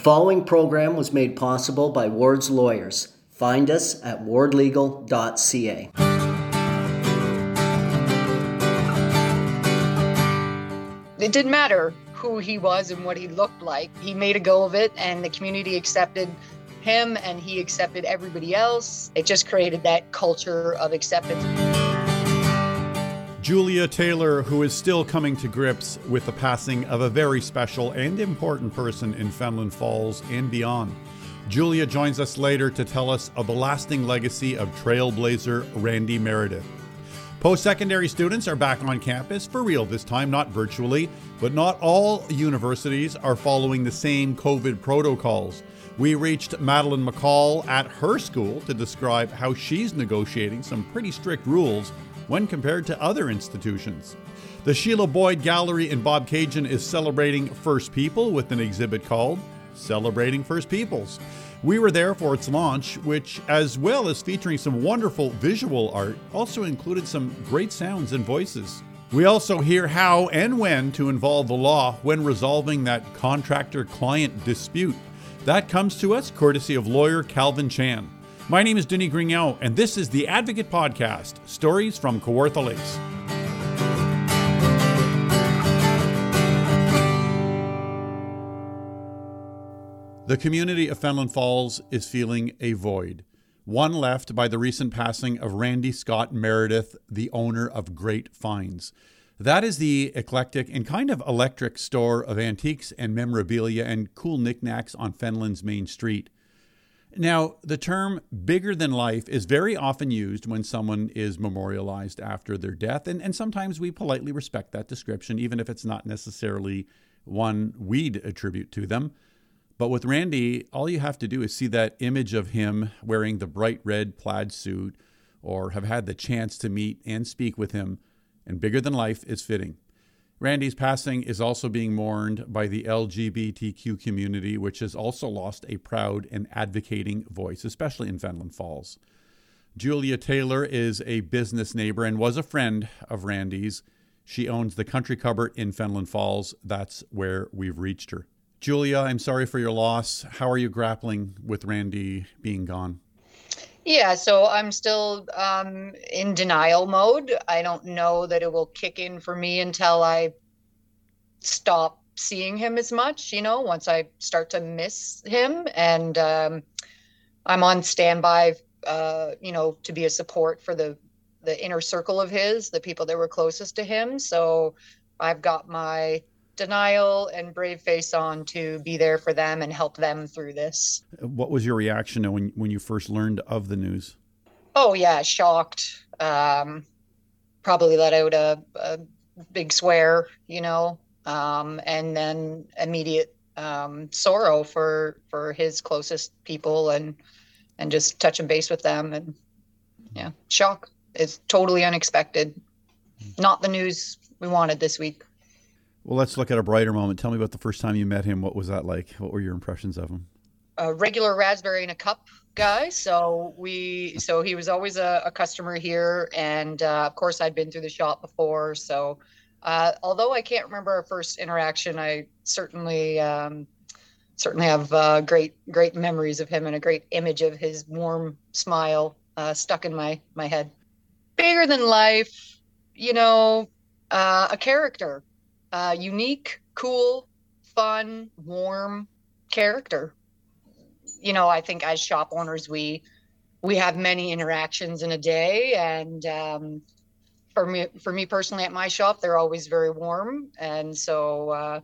following program was made possible by Ward's Lawyers. Find us at wardlegal.ca. It didn't matter who he was and what he looked like. He made a go of it, and the community accepted him, and he accepted everybody else. It just created that culture of acceptance. Julia Taylor, who is still coming to grips with the passing of a very special and important person in Fenelon Falls and beyond. Julia joins us later to tell us of the lasting legacy of trailblazer Randy Meredith. Post secondary students are back on campus for real this time, not virtually, but not all universities are following the same COVID protocols. We reached Madeline McColl at her school to describe how she's negotiating some pretty strict rules when compared to other institutions. The Sheila Boyd Gallery in Bobcaygeon is celebrating First People with an exhibit called Celebrating First Peoples. We were there for its launch, which, as well as featuring some wonderful visual art, also included some great sounds and voices. We also hear how and when to involve the law when resolving that contractor client dispute. That comes to us courtesy of lawyer Calvin Chan. My name is Denis Grignon, and this is the Advocate Podcast Stories from Kawartha Lakes. The community of Fenelon Falls is feeling a void, one left by the recent passing of Randy Scott Meredith, the owner of Great Finds. That is the eclectic and kind of electric store of antiques and memorabilia and cool knickknacks on Fenelon's main street. Now, the term bigger than life is very often used when someone is memorialized after their death, and, and sometimes we politely respect that description, even if it's not necessarily one we'd attribute to them. But with Randy, all you have to do is see that image of him wearing the bright red plaid suit or have had the chance to meet and speak with him, and bigger than life is fitting. Randy's passing is also being mourned by the LGBTQ community, which has also lost a proud and advocating voice, especially in Fenelon Falls. Julia Taylor is a business neighbor and was a friend of Randy's. She owns the Country Cupboard in Fenelon Falls. That's where we've reached her. Julia, I'm sorry for your loss. How are you grappling with Randy being gone? Yeah, so I'm still um, in denial mode. I don't know that it will kick in for me until I stop seeing him as much, you know, once I start to miss him. And um, I'm on standby, uh, you know, to be a support for the, the inner circle of his, the people that were closest to him. So I've got my denial and brave face on to be there for them and help them through this. What was your reaction when when you first learned of the news? Oh yeah, shocked. Um, probably let out a, a, big swear, you know, um, and then immediate um, sorrow for for his closest people and and just touching base with them and yeah, shock. It's totally unexpected. Not the news we wanted this week. Well, let's look at a brighter moment. Tell me about the first time you met him. What was that like? What were your impressions of him? A regular raspberry in a cup guy. So we, so he was always a, a customer here, and uh, of course I'd been through the shop before. So uh, although I can't remember our first interaction, I certainly um, certainly have uh, great great memories of him and a great image of his warm smile uh, stuck in my my head. Bigger than life, you know, uh, a character uh, unique, cool, fun, warm character. You know, I think as shop owners, we we have many interactions in a day, and um, for me, for me personally, at my shop, they're always very warm, and so uh,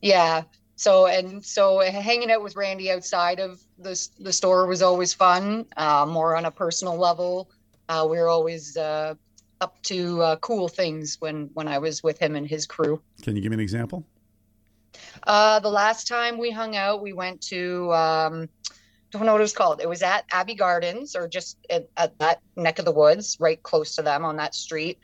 yeah. So and so, hanging out with Randy outside of the the store was always fun. Uh, more on a personal level, uh, we are always uh, up to uh, cool things when when I was with him and his crew. Can you give me an example? Uh, the last time we hung out, we went to um, don't know what it was called. It was at Abbey Gardens or just at, at that neck of the woods, right close to them on that street.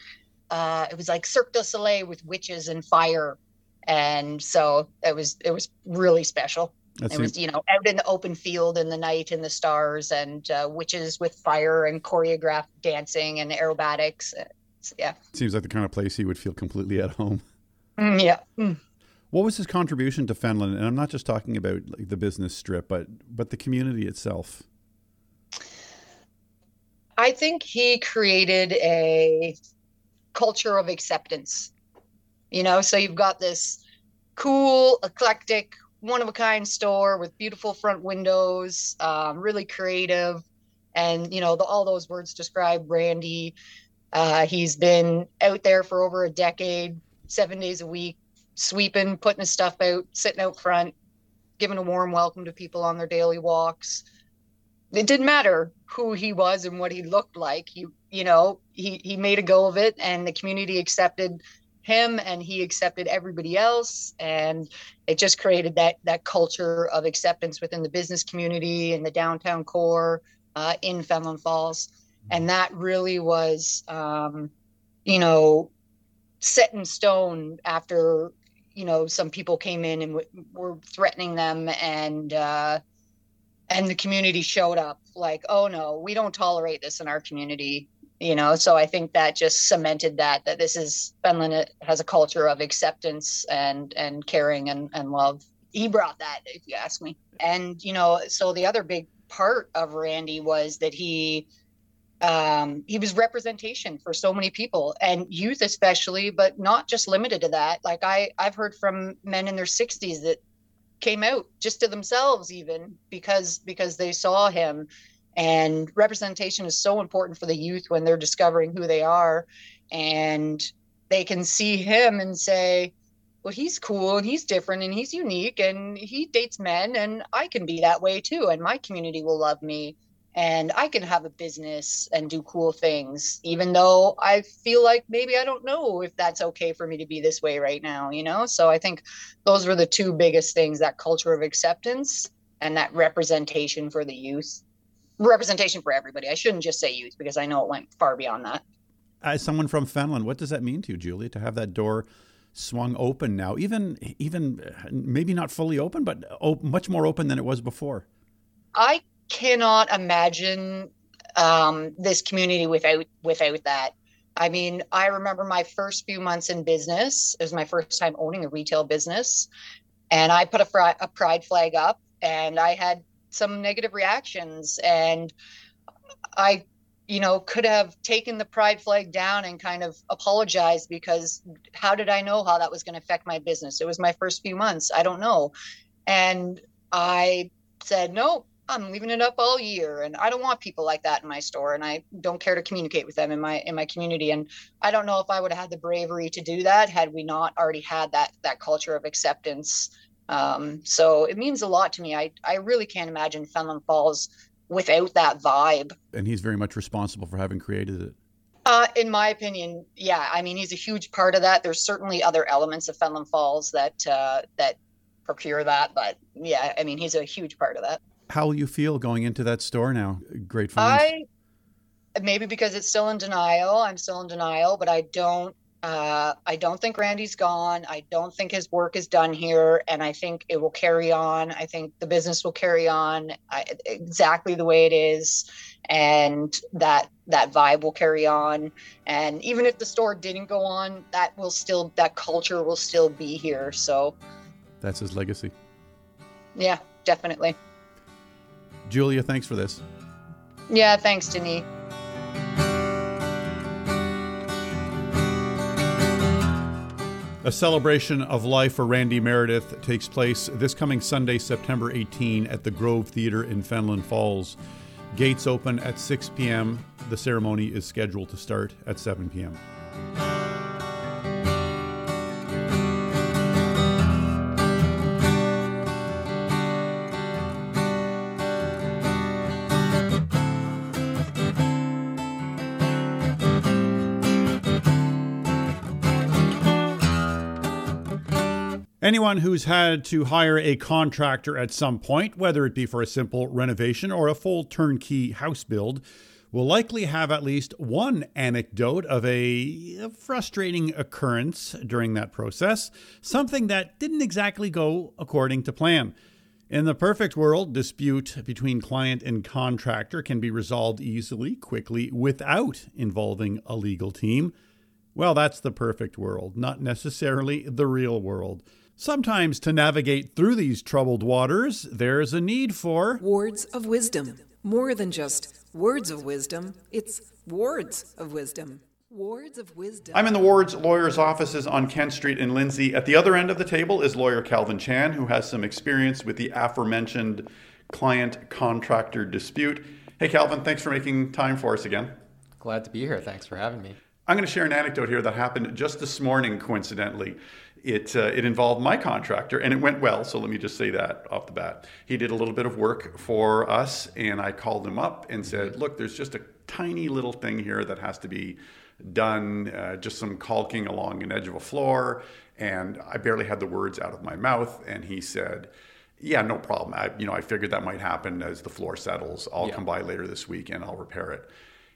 Uh, it was like Cirque du Soleil with witches and fire, and so it was it was really special. That's it was, you know, out in the open field in the night in the stars and uh, witches with fire and choreographed dancing and aerobatics. yeah. Seems like the kind of place he would feel completely at home. Mm, yeah. Mm. What was his contribution to Fenelon? And I'm not just talking about like, the business strip, but but the community itself. I think he created a culture of acceptance. You know, so you've got this cool, eclectic, one of a kind store with beautiful front windows, um, really creative. And, you know, the, all those words describe Randy. Uh, he's been out there for over a decade, seven days a week, sweeping, putting his stuff out, sitting out front, giving a warm welcome to people on their daily walks. It didn't matter who he was and what he looked like. He, you know, he he made a go of it, and the community accepted him, and he accepted everybody else, and it just created that that culture of acceptance within the business community and the downtown core uh, in Fenelon Falls, and that really was, um, you know, set in stone after you know some people came in and w- were threatening them and uh, and the community showed up like oh no we don't tolerate this in our community you know so i think that just cemented that that this is Fenelon has a culture of acceptance and and caring and, and love. He brought that if you ask me. And you know so the other big part of randy was that he um, he was representation for so many people and youth especially but not just limited to that. Like i i've heard from men in their 60s that came out just to themselves even because because they saw him and representation is so important for the youth when they're discovering who they are and they can see him and say well he's cool and he's different and he's unique and he dates men and i can be that way too and my community will love me and I can have a business and do cool things, even though I feel like maybe I don't know if that's okay for me to be this way right now, you know? So I think those were the two biggest things that culture of acceptance and that representation for the youth. Representation for everybody. I shouldn't just say youth because I know it went far beyond that. As someone from Fenelon, what does that mean to you, Julia, to have that door swung open now, even even maybe not fully open, but op- much more open than it was before? I cannot imagine um, this community without without that. I mean, I remember my first few months in business. It was my first time owning a retail business, and I put a, fri- a pride flag up, and I had some negative reactions, and I, you know, could have taken the pride flag down and kind of apologized because how did I know how that was going to affect my business? It was my first few months. I don't know, and I said no I'm leaving it up all year and I don't want people like that in my store and I don't care to communicate with them in my in my community and I don't know if I would have had the bravery to do that had we not already had that that culture of acceptance um, so it means a lot to me I I really can't imagine Fenelon Falls without that vibe and he's very much responsible for having created it uh, in my opinion yeah I mean he's a huge part of that there's certainly other elements of Fenelon Falls that uh, that procure that but yeah I mean he's a huge part of that how will you feel going into that store now? Great finds. I maybe because it's still in denial. I'm still in denial, but I don't. Uh, I don't think Randy's gone. I don't think his work is done here, and I think it will carry on. I think the business will carry on I, exactly the way it is, and that that vibe will carry on. And even if the store didn't go on, that will still that culture will still be here. So that's his legacy. Yeah, definitely. Julia, thanks for this. Yeah, thanks, Denis. A celebration of life for Randy Meredith takes place this coming Sunday, September 18, at the Grove Theatre in Fenelon Falls. Gates open at 6 p.m. The ceremony is scheduled to start at 7 p.m. Anyone who's had to hire a contractor at some point, whether it be for a simple renovation or a full turnkey house build, will likely have at least one anecdote of a frustrating occurrence during that process, something that didn't exactly go according to plan. In the perfect world, dispute between client and contractor can be resolved easily, quickly, without involving a legal team. Well, that's the perfect world, not necessarily the real world. Sometimes to navigate through these troubled waters, there's a need for Words of wisdom. More than just words of wisdom, it's wards of wisdom. Wards of wisdom. I'm in the Ward's lawyer's offices on Kent Street in Lindsay. At the other end of the table is lawyer Calvin Chan, who has some experience with the aforementioned client contractor dispute. Hey, Calvin, thanks for making time for us again. Glad to be here. Thanks for having me. I'm going to share an anecdote here that happened just this morning, coincidentally. It, uh, it involved my contractor and it went well. So let me just say that off the bat. He did a little bit of work for us, and I called him up and said, Look, there's just a tiny little thing here that has to be done, uh, just some caulking along an edge of a floor. And I barely had the words out of my mouth. And he said, yeah, no problem. I, you know, I figured that might happen as the floor settles. I'll Yeah. come by later this week and I'll repair it.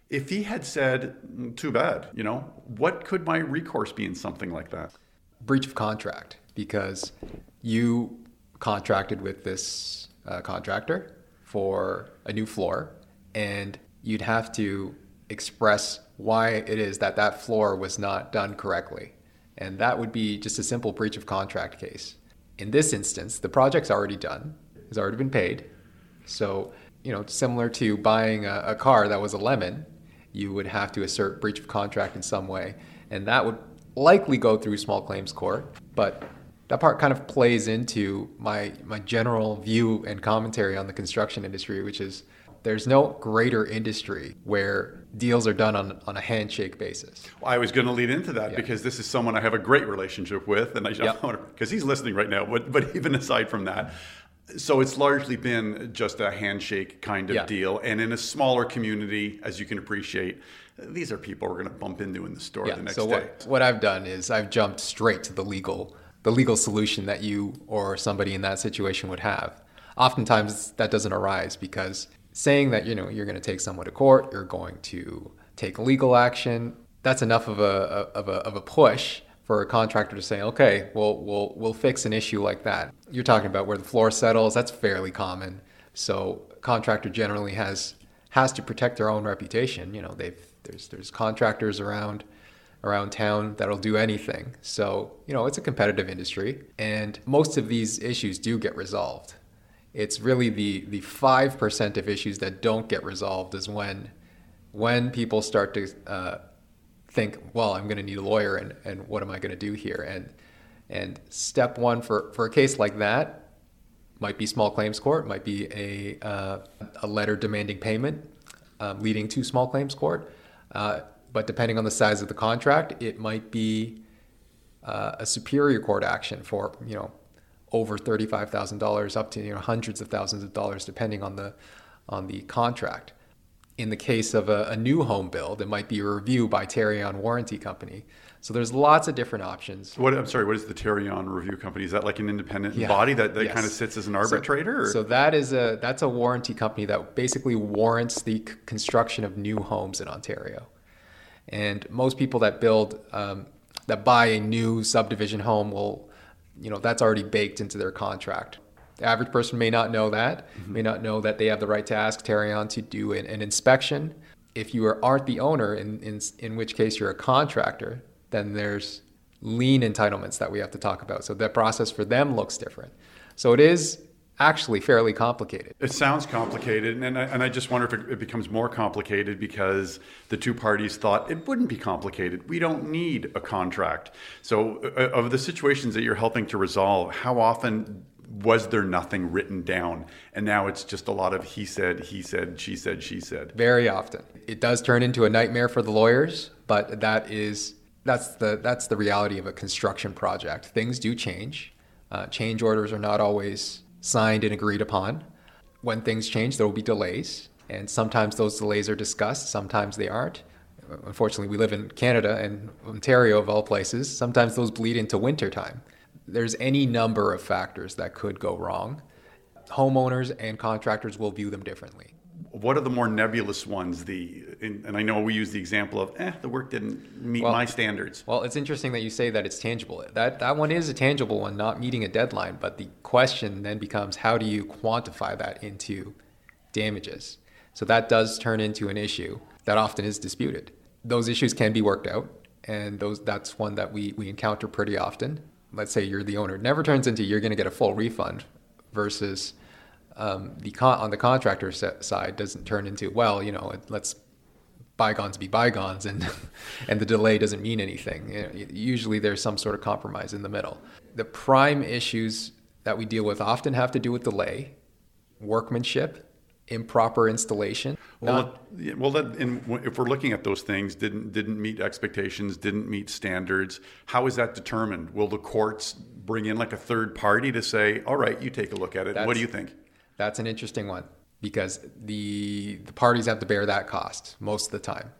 If he had said, "Mm, too bad, you know, what could my recourse be in something like that? Breach of contract because you contracted with this uh, contractor for a new floor, and you'd have to express why it is that that floor was not done correctly. And that would be just a simple breach of contract case. In this instance, the project's already done, has already been paid. So, you know, similar to buying a, a car that was a lemon, you would have to assert breach of contract in some way. And that would likely go through small claims court. But that part kind of plays into my, my general view and commentary on the construction industry, which is there's no greater industry where deals are done on, on a handshake basis. I was going to lead into that Yeah. because this is someone I have a great relationship with, and I Yep. because he's listening right now. But but even aside from that, so it's largely been just a handshake kind of Yeah. deal, and in a smaller community, as you can appreciate, these are people we're going to bump into in the store the next so day. what, what I've done is I've jumped straight to the legal the legal solution that you or somebody in that situation would have. Oftentimes that doesn't arise because saying that you know you're going to take someone to court, you're going to take legal action, that's enough of a of a of a push for a contractor to say, okay, well we'll we'll fix an issue like that. You're talking about where the floor settles, that's fairly common. So contractor generally has has to protect their own reputation. You know, they've there's there's contractors around around town that'll do anything. So, you know, it's a competitive industry and most of these issues do get resolved. It's really the the 5% of issues that don't get resolved is when when people start to uh, think, well, I'm going to need a lawyer and, and what am I going to do here? And and step one for, for a case like that might be small claims court, might be a, uh, a letter demanding payment um, leading to small claims court. Uh, but depending on the size of the contract, it might be uh, a superior court action for you know over thirty-five thousand dollars, up to you know hundreds of thousands of dollars, depending on the on the contract. In the case of a, a new home build, it might be a review by Tarion Warranty Company. So there's lots of different options. What I'm sorry, what is the Tarion Review Company? Is that like an independent Yeah. body that, that Yes. kind of sits as an arbitrator? or- So, that is a that's a warranty company that basically warrants the c- construction of new homes in Ontario. And most people that build um, that buy a new subdivision home will, you know, that's already baked into their contract. The average person may not know that, may not know that they have the right to ask Tarion to do an, an inspection. If you are, aren't the owner, in, in, in which case you're a contractor, then there's lien entitlements that we have to talk about. So that process for them looks different. So it is actually fairly complicated. It sounds complicated, and I, and I just wonder if it, it becomes more complicated because the two parties thought it wouldn't be complicated. We don't need a contract. So, uh, of the situations that you're helping to resolve, how often was there nothing written down, and now it's just a lot of he said, he said, she said, she said? Very often. It does turn into a nightmare for the lawyers, but that is that's the that's the reality of a construction project. Things do change. Uh, change orders are not always signed and agreed upon. When things change, there will be delays, and sometimes those delays are discussed. Sometimes they aren't. Unfortunately, we live in Canada and Ontario of all places. Sometimes those bleed into winter time. There's any number of factors that could go wrong. Homeowners and contractors will view them differently. What are the more nebulous ones? The and and I know we use the example of, eh, the work didn't meet Well- my standards. Well, it's interesting that you say that it's tangible. That that one is a tangible one, not meeting a deadline. But the question then becomes, how do you quantify that into damages? So that does turn into an issue that often is disputed. Those issues can be worked out, and those that's one that we we encounter pretty often. Let's say you're the owner, never turns into you're going to get a full refund versus um, the con- on the contractor side doesn't turn into well, you know, let's bygones be bygones and and the delay doesn't mean anything. You know, usually there's some sort of compromise in the middle. The prime issues that we deal with often have to do with delay, workmanship, improper installation. Well, well, that, in, if we're looking at those things, didn't didn't meet expectations, didn't meet standards. How is that determined? Will the courts bring in like a third party to say, "All right, you take a look at it. What do you think?" That's an interesting one because the the parties have to bear that cost most of the time,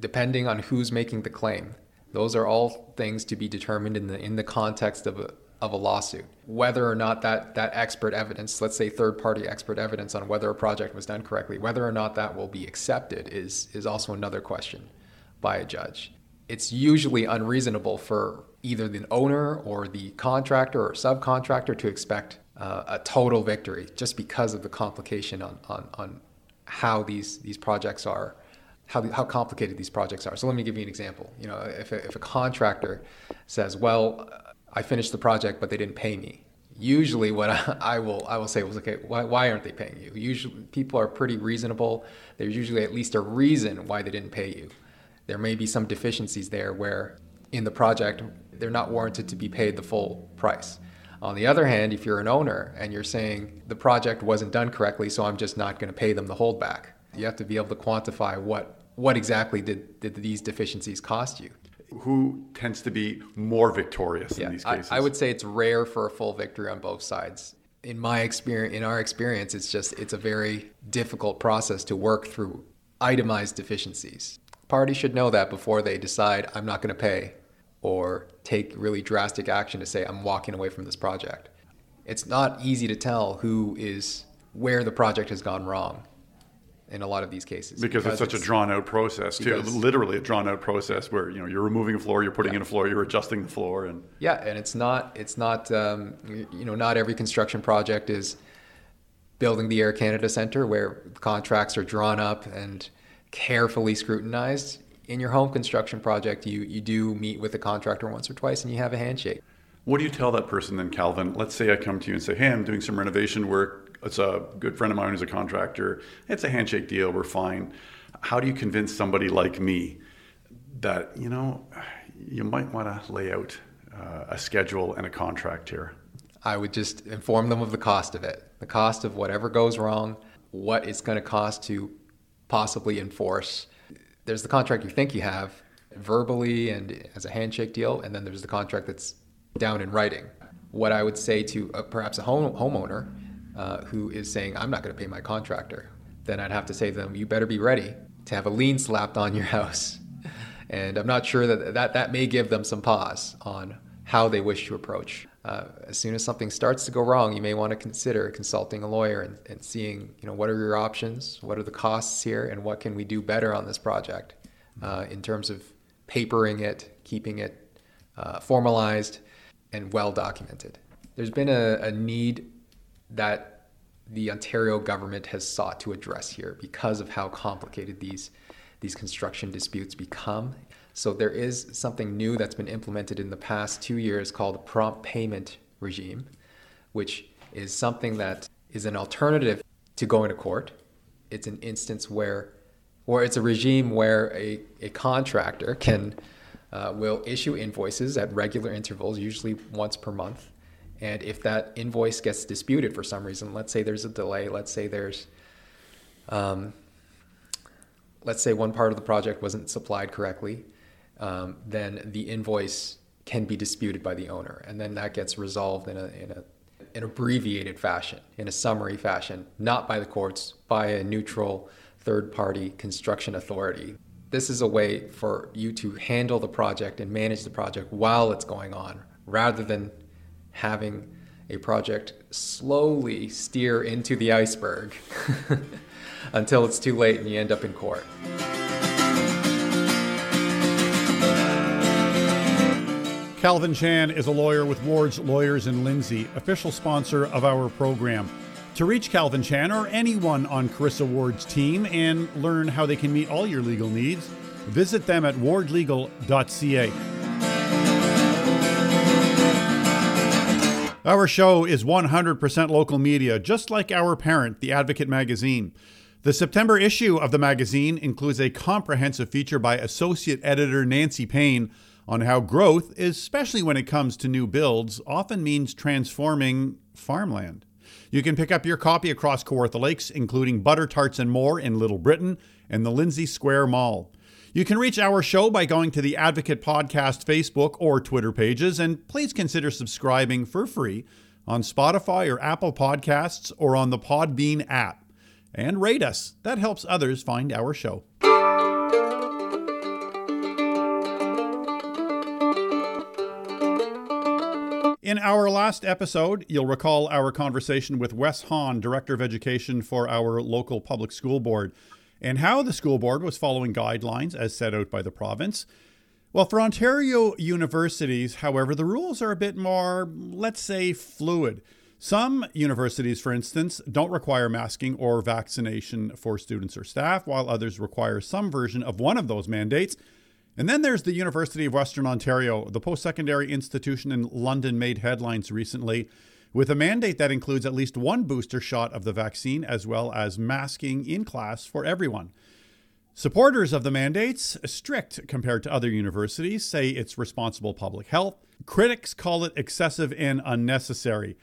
depending on who's making the claim. Those are all things to be determined in the in the context of a, of a lawsuit. Whether or not that, that expert evidence, let's say third party expert evidence on whether a project was done correctly, whether or not that will be accepted is, is also another question by a judge. It's usually unreasonable for either the owner or the contractor or subcontractor to expect uh, a total victory just because of the complication on, on, on how these, these projects are how, how complicated these projects are. So let me give you an example. You know, if a, if a contractor says, well, I finished the project, but they didn't pay me. Usually, what I, I will I will say was, okay, why, why aren't they paying you? Usually, people are pretty reasonable. There's usually at least a reason why they didn't pay you. There may be some deficiencies there where in the project they're not warranted to be paid the full price. On the other hand, if you're an owner and you're saying the project wasn't done correctly, so I'm just not going to pay them the holdback, you have to be able to quantify what what exactly did, did these deficiencies cost you who tends to be more victorious yeah, in these cases? I, I would say it's rare for a full victory on both sides. In my experience, in our experience, it's just it's a very difficult process to work through itemized deficiencies. Parties should know that before they decide I'm not going to pay or take really drastic action to say I'm walking away from this project. It's not easy to tell who is where the project has gone wrong in a lot of these cases because, because it's such it's, a drawn out process too. literally a drawn out process where you know you're removing a floor you're putting yeah. in a floor you're adjusting the floor and yeah and it's not it's not um, you know not every construction project is building the air canada center where contracts are drawn up and carefully scrutinized. In your home construction project you you do meet with the contractor once or twice and you have a handshake. What do you tell that person then calvin? Let's say i come to you and say hey i'm doing some renovation work it's a good friend of mine who's a contractor. It's a handshake deal. We're fine. How do you convince somebody like me that you know you might want to lay out uh, a schedule and a contract here? I would just inform them of the cost of it, the cost of whatever goes wrong, what it's going to cost to possibly enforce. There's the contract you think you have verbally and as a handshake deal, and then there's the contract that's down in writing. What I would say to uh, perhaps a home, homeowner uh, who is saying, I'm not going to pay my contractor, then I'd have to say to them, you better be ready to have a lien slapped on your house. And I'm not sure that that, that may give them some pause on how they wish to approach. Uh, as soon as something starts to go wrong, you may want to consider consulting a lawyer and, and seeing, you know, what are your options, what are the costs here, and what can we do better on this project uh, in terms of papering it, keeping it uh, formalized, and well documented. There's been a, a need that the Ontario government has sought to address here because of how complicated these these construction disputes become. So there is something new that's been implemented in the past 2 years called the prompt payment regime, which is something that is an alternative to going to court. It's an instance where or it's a regime where a, a contractor can uh, will issue invoices at regular intervals, usually once per month, and if that invoice gets disputed for some reason, let's say there's a delay, let's say there's, um, let's say one part of the project wasn't supplied correctly, um, then the invoice can be disputed by the owner, and then that gets resolved in a in a an abbreviated fashion, in a summary fashion, not by the courts, by a neutral third party construction authority. This is a way for you to handle the project and manage the project while it's going on rather than having a project slowly steer into the iceberg until it's too late and you end up in court. Calvin Chan is a lawyer with Ward's Lawyers in Lindsay, official sponsor of our program. To reach Calvin Chan or anyone on Carissa Ward's team and learn how they can meet all your legal needs, visit them at wardlegal.ca. Our show is 100% local media, just like our parent, The Advocate Magazine. The September issue of the magazine includes a comprehensive feature by Associate Editor Nancy Payne on how growth, especially when it comes to new builds, often means transforming farmland. You can pick up your copy across Kawartha Lakes, including Butter Tarts and more in Little Britain and the Lindsay Square Mall. You can reach our show by going to the Advocate Podcast Facebook or Twitter pages, and please consider subscribing for free on Spotify or Apple Podcasts or on the Podbean app. And rate us, that helps others find our show. In our last episode, you'll recall our conversation with Wes Hahn, Director of Education for our local public school board and how the school board was following guidelines as set out by the province. Well, for Ontario universities, however, the rules are a bit more, let's say, fluid. Some universities, for instance, don't require masking or vaccination for students or staff, while others require some version of one of those mandates. And then there's the University of Western Ontario. The post secondary institution in London made headlines recently with a mandate that includes at least one booster shot of the vaccine as well as masking in class for everyone. Supporters of the mandates, strict compared to other universities, say it's responsible public health. Critics call it excessive and unnecessary.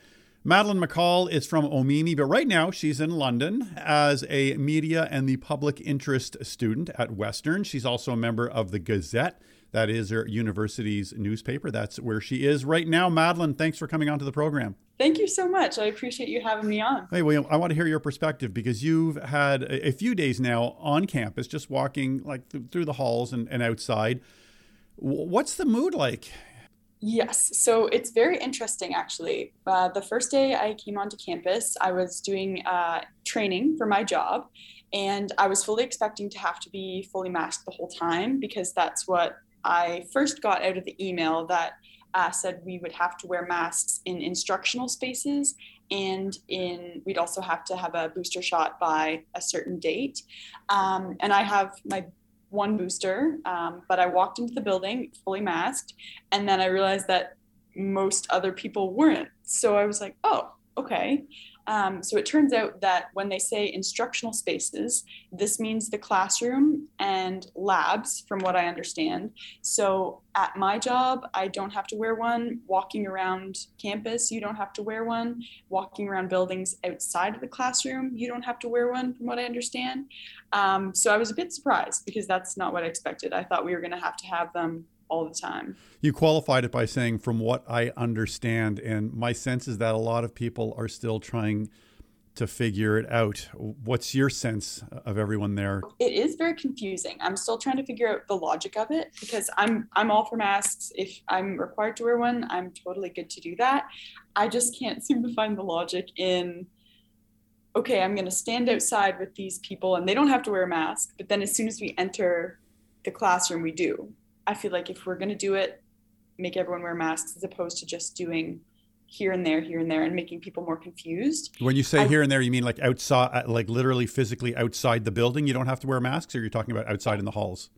Madeline McColl is from Omemee, but right now she's in London as a media and the public interest student at Western. She's also a member of the Gazette, that is her university's newspaper. That's where she is right now. Madeline, thanks for coming onto the program. Thank you so much. I appreciate you having me on. Hey, William, I want to hear your perspective because you've had a, few days now on campus, just walking like th- through the halls and, and outside. W- what's the mood like? Yes, so it's very interesting actually. Uh, the first day I came onto campus, I was doing uh, training for my job, and I was fully expecting to have to be fully masked the whole time because that's what I first got out of the email that uh, said we would have to wear masks in instructional spaces and in we'd also have to have a booster shot by a certain date. Um, and i have my one booster um, but i walked into the building fully masked and then i realized that most other people weren't. So i was like oh okay um, so it turns out that when they say instructional spaces, this means the classroom and labs, from what I understand. So at my job, I don't have to wear one. Walking around campus, you don't have to wear one. Walking around buildings outside of the classroom, you don't have to wear one, from what I understand. Um, so I was a bit surprised because that's not what I expected. I thought we were going to have to have them all the time. You qualified it by saying, from what I understand, and my sense is that a lot of people are still trying to figure it out. What's your sense of everyone there? It is very confusing. I'm still trying to figure out the logic of it because I'm I'm all for masks. If I'm required to wear one, I'm totally good to do that. I just can't seem to find the logic in okay, I'm going to stand outside with these people and they don't have to wear a mask, but then as soon as we enter the classroom we do. I feel like if we're going to do it, make everyone wear masks as opposed to just doing here and there, here and there, and making people more confused. When you say I, here and there, you mean like outside, uh, like literally physically outside the building? You don't have to wear masks, or you're talking about outside in the halls?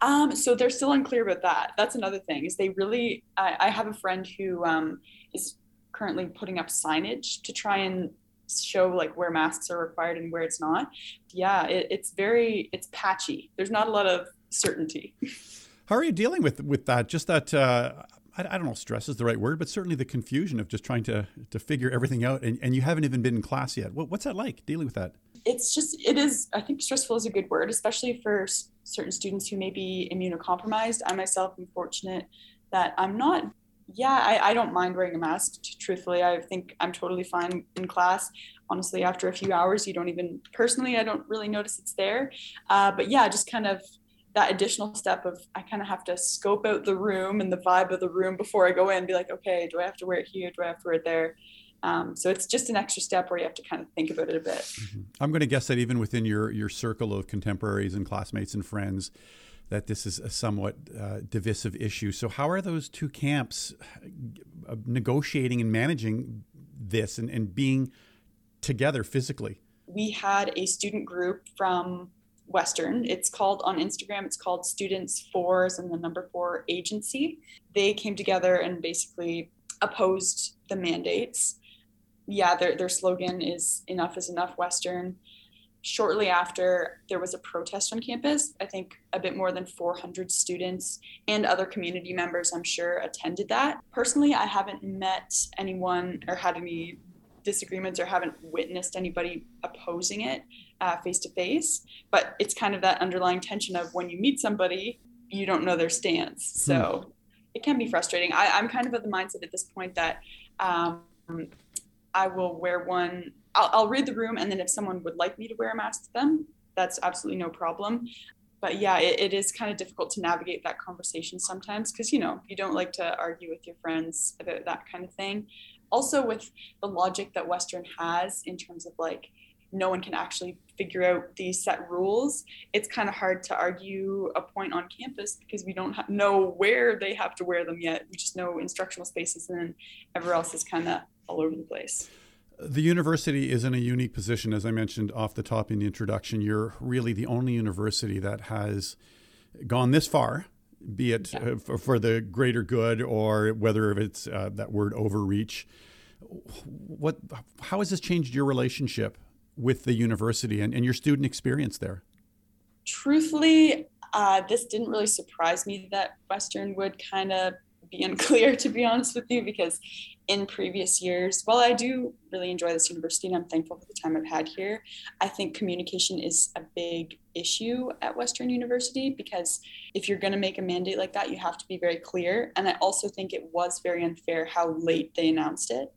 Um, so they're still unclear about that. That's another thing. Is they really? I, I have a friend who um, is currently putting up signage to try and show like where masks are required and where it's not. Yeah, it, it's very it's patchy. There's not a lot of certainty. How are you dealing with with that? Just that uh, I, I, don't know, stress is the right word, but certainly the confusion of just trying to to figure everything out, and, and you haven't even been in class yet. What, what's that like dealing with that? It's just it is. I think stressful is a good word, especially for s- certain students who may be immunocompromised. I myself am fortunate that I'm not. Yeah, I, I don't mind wearing a mask. Truthfully, I think I'm totally fine in class honestly after a few hours you don't even personally i don't really notice it's there uh, but yeah just kind of that additional step of I kind of have to scope out the room and the vibe of the room before I go in, be like, okay, do I have to wear it here? Do I have to wear it there? Um, so it's just an extra step where you have to kind of think about it a bit. Mm-hmm. I'm going to guess that even within your your circle of contemporaries and classmates and friends, that this is a somewhat uh, divisive issue. So how are those two camps uh, negotiating and managing this and, and being together physically? We had a student group from Western. It's called on Instagram, it's called Students Fours and the number four agency. They came together and basically opposed the mandates. Yeah, their, their slogan is enough is enough Western. Shortly after, there was a protest on campus. I think a bit more than 400 students and other community members, I'm sure, attended that. Personally, I haven't met anyone or had any disagreements or haven't witnessed anybody opposing it face to face. But it's kind of that underlying tension of when you meet somebody, you don't know their stance. So hmm. it can be frustrating. I, am kind of of the mindset at this point that um, I will wear one. I'll, I'll read the room, and then if someone would like me to wear a mask to them, that's absolutely no problem. But yeah, it, it is kind of difficult to navigate that conversation sometimes because you know you don't like to argue with your friends about that kind of thing. Also, with the logic that Western has in terms of like no one can actually figure out these set rules, it's kind of hard to argue a point on campus because we don't ha- know where they have to wear them yet. We just know instructional spaces, and then everywhere else is kind of all over the place. The university is in a unique position, as I mentioned off the top in the introduction. You're really the only university that has gone this far, be it yeah. uh, for, for, the greater good or whether it's uh, that word overreach. What, how has this changed your relationship with the university and, and your student experience there? Truthfully, uh, this didn't really surprise me that Western would kind of be unclear, to be honest with you, because in previous years, while I do really enjoy this university and I'm thankful for the time I've had here, I think communication is a big issue at Western University because if you're going to make a mandate like that, you have to be very clear. And I also think it was very unfair how late they announced it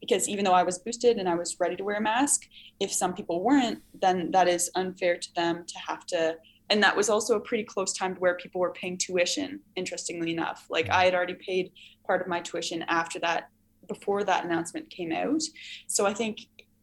because even though I was boosted and I was ready to wear a mask, if some people weren't, then that is unfair to them to have to. And that was also a pretty close time to where people were paying tuition, interestingly enough. Like I had already paid part of my tuition after that, before that announcement came out. So I think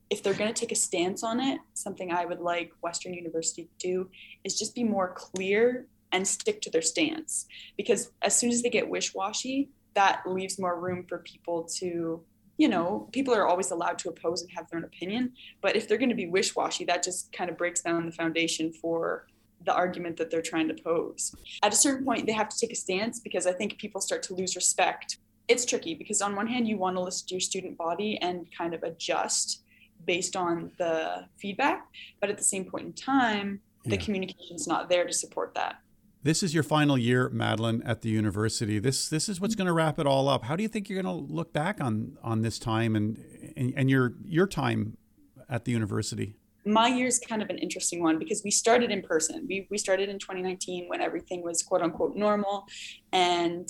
if they're going to take a stance on it, something I would like Western University to do is just be more clear and stick to their stance. Because as soon as they get wish washy, that leaves more room for people to you know, people are always allowed to oppose and have their own opinion. But if they're going to be wish washy, that just kind of breaks down the foundation for the argument that they're trying to pose. At a certain point, they have to take a stance because I think people start to lose respect. It's tricky because, on one hand, you want to listen to your student body and kind of adjust based on the feedback. But at the same point in time, the communication is not there to support that. This is your final year, Madeline, at the university. This this is what's mm. going to wrap it all up. How do you think you're going to look back on on this time and, and and your your time at the university? My year is kind of an interesting one because we started in person. We we started in 2019 when everything was quote unquote normal, and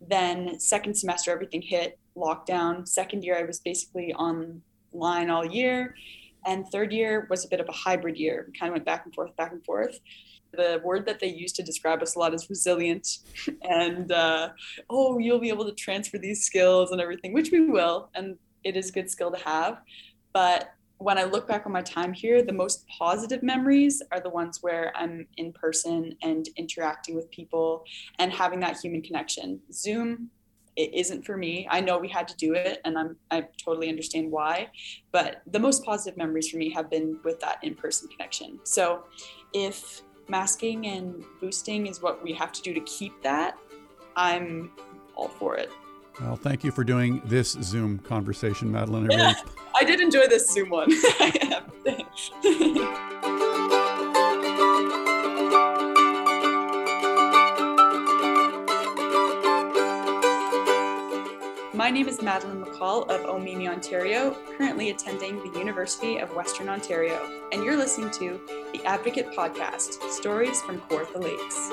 then second semester everything hit lockdown. Second year I was basically online all year, and third year was a bit of a hybrid year. We kind of went back and forth, back and forth the word that they use to describe us a lot is resilient and uh, oh you'll be able to transfer these skills and everything which we will and it is a good skill to have but when i look back on my time here the most positive memories are the ones where i'm in person and interacting with people and having that human connection zoom it isn't for me. I know we had to do it and I'm I totally understand why, but the most positive memories for me have been with that in-person connection. So if masking and boosting is what we have to do to keep that, I'm all for it. Well, thank you for doing this Zoom conversation, Madeline. I, really... I did enjoy this Zoom one. My name is Madeline McColl of Omemee, Ontario, currently attending the University of Western Ontario, and you're listening to the Advocate Podcast Stories from Kawartha Lakes.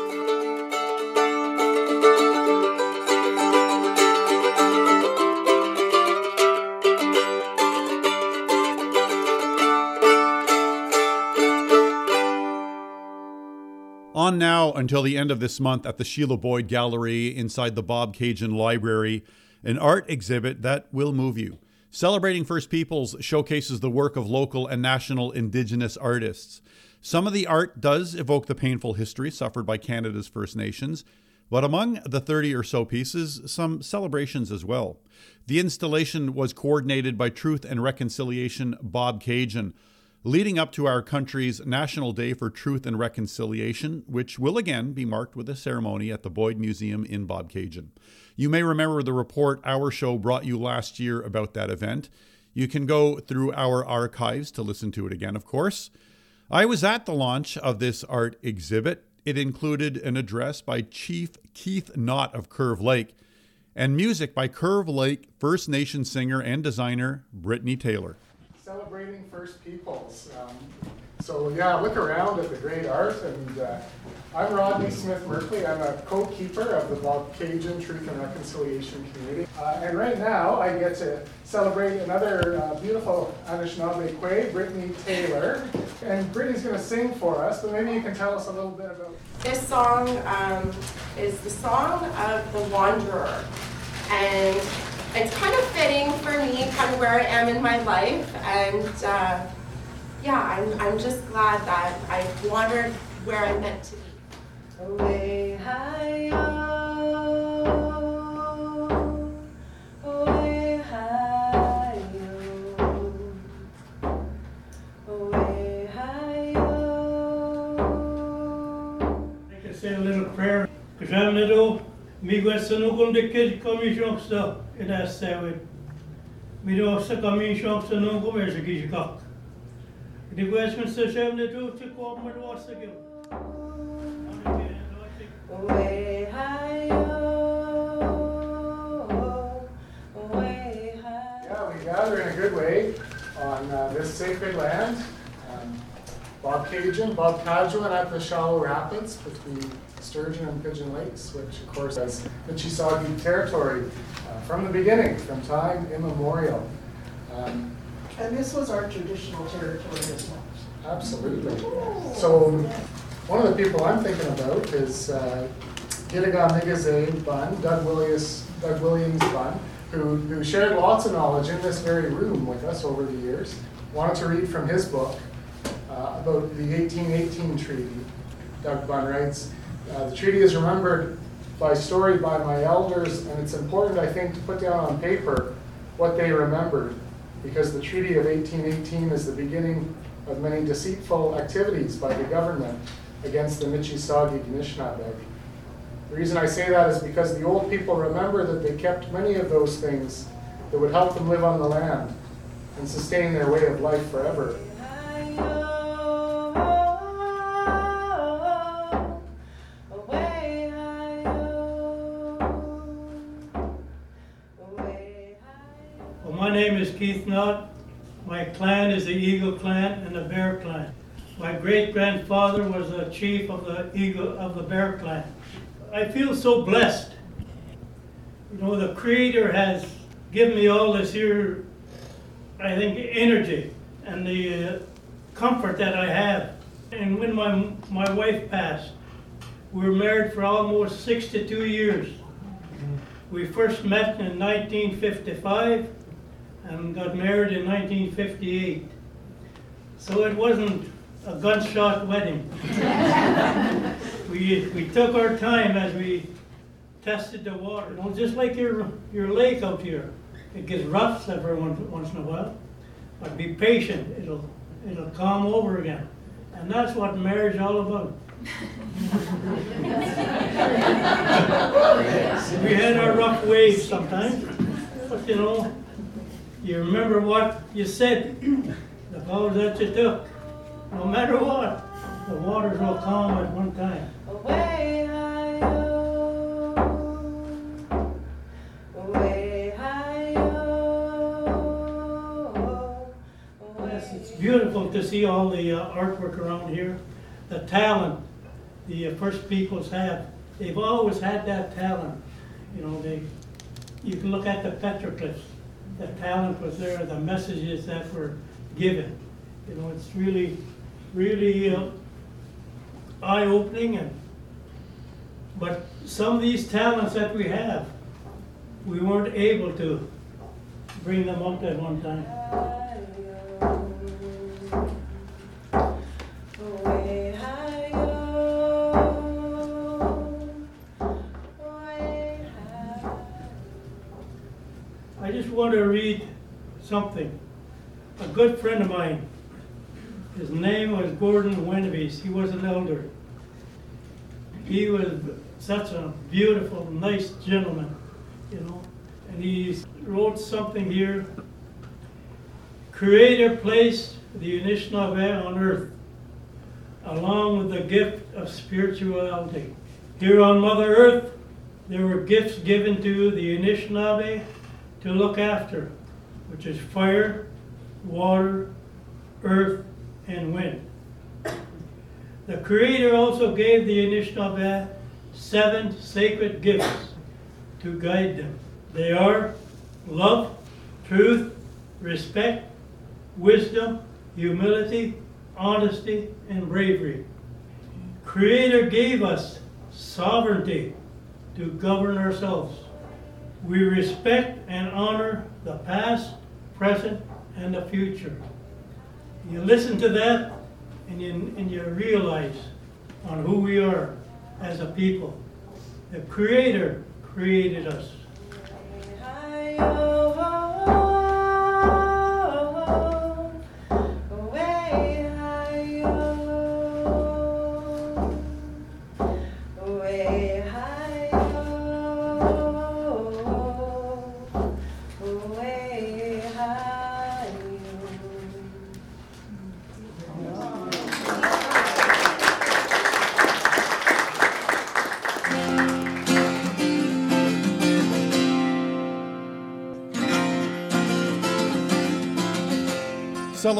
On now until the end of this month at the Sheila Boyd Gallery inside the Bobcaygeon Library an art exhibit that will move you. Celebrating First Peoples showcases the work of local and national Indigenous artists. Some of the art does evoke the painful history suffered by Canada's First Nations, but among the 30 or so pieces, some celebrations as well. The installation was coordinated by Truth and Reconciliation Bobcaygeon, leading up to our country's National Day for Truth and Reconciliation, which will again be marked with a ceremony at the Boyd Museum in Bobcaygeon. You may remember the report our show brought you last year about that event. You can go through our archives to listen to it again, of course. I was at the launch of this art exhibit. It included an address by Chief Keith Knott of Curve Lake and music by Curve Lake First Nation singer and designer Brittany Taylor. Celebrating First Peoples. Um, so yeah, look around at the great art and uh, I'm Rodney Smith Merkley. I'm a co-keeper of the Bobcaygeon Truth and Reconciliation Community. Uh, and right now I get to celebrate another uh, beautiful Anishinaabe Kwe, Brittany Taylor. And Brittany's going to sing for us, but maybe you can tell us a little bit about... This song um, is the song of the wanderer. And it's kind of fitting for me, kind of where I am in my life. And uh, yeah, I'm, I'm just glad that I've wandered where I'm meant to be. Away high oh. away high oh. away high oh. I can say a little prayer. Kajamnado, migwa sanugum de kid commission sta in that seven. Mi do sa commission sanugum The Shamnado to Yeah, we gather in a good way on uh, this sacred land. Um, Bobcaygeon, Bob Cadjuan at the shallow rapids between Sturgeon and Pigeon Lakes, which of course is Mississauga territory uh, from the beginning, from time immemorial. Um, And this was our traditional territory as well. Absolutely. So, one of the people I'm thinking about is uh, Migaze Bunn, Doug Williams, Doug Williams Bunn, who, who shared lots of knowledge in this very room with us over the years. Wanted to read from his book uh, about the 1818 treaty. Doug Bunn writes, uh, the treaty is remembered by story by my elders, and it's important, I think, to put down on paper what they remembered, because the Treaty of 1818 is the beginning of many deceitful activities by the government against the Michi Saagiig Anishinaabe. The reason I say that is because the old people remember that they kept many of those things that would help them live on the land and sustain their way of life forever. Knott. My clan is the Eagle Clan and the Bear Clan. My great grandfather was the chief of the Eagle of the Bear Clan. I feel so blessed. You know, the Creator has given me all this here, I think, energy and the uh, comfort that I have. And when my my wife passed, we were married for almost 62 years. We first met in 1955 and got married in 1958. So it wasn't a gunshot wedding. we, we took our time as we tested the water. Know, just like your, your lake out here. It gets rough every once, once in a while. But be patient, it'll, it'll calm over again. And that's what marriage is all about. we had our rough waves sometimes, but you know, you remember what you said, the vows that you took. No matter what, the waters will calm at one time. away high away high Yes, it's beautiful to see all the uh, artwork around here, the talent the uh, First Peoples have. They've always had that talent. You know, they, you can look at the petroglyphs. The talent was there, the messages that were given. You know, it's really, really uh, eye-opening and, but some of these talents that we have, we weren't able to bring them up at one time. Something. A good friend of mine, his name was Gordon Winnebees. He was an elder. He was such a beautiful, nice gentleman. you know, and he wrote something here. Creator placed the Anishinaabe on earth, along with the gift of spirituality. Here on Mother Earth, there were gifts given to the Anishinaabe to look after, which is fire, water, earth, and wind. The Creator also gave the Anishinaabe seven sacred gifts to guide them. They are love, truth, respect, wisdom, humility, honesty, and bravery. Creator gave us sovereignty to govern ourselves. We respect and honor the past, present, and the future. You listen to that and you, and you realize on who we are as a people. The Creator created us. Oh.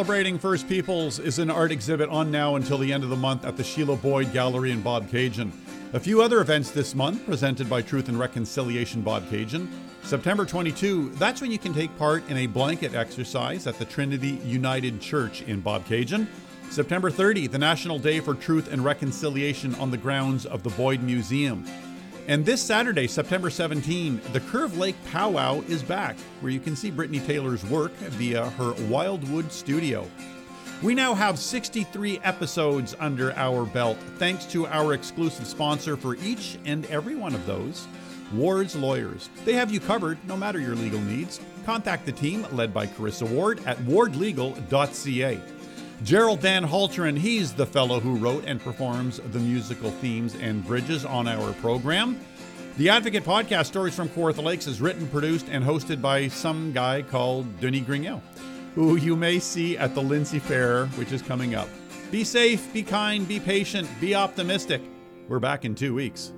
Celebrating First Peoples is an art exhibit on now until the end of the month at the Sheila Boyd Gallery in Bobcaygeon. A few other events this month presented by Truth and Reconciliation Bobcaygeon. September 22, that's when you can take part in a blanket exercise at the Trinity United Church in Bobcaygeon. September 30, the National Day for Truth and Reconciliation on the grounds of the Boyd Museum. And this Saturday, September 17, the Curve Lake Powwow is back, where you can see Brittany Taylor's work via her Wildwood studio. We now have 63 episodes under our belt, thanks to our exclusive sponsor for each and every one of those, Ward's Lawyers. They have you covered no matter your legal needs. Contact the team, led by Carissa Ward, at wardlegal.ca. Gerald Van and he's the fellow who wrote and performs the musical themes and bridges on our program. The Advocate podcast, Stories from Kawartha Lakes, is written, produced, and hosted by some guy called Denis Grignell, who you may see at the Lindsay Fair, which is coming up. Be safe, be kind, be patient, be optimistic. We're back in two weeks.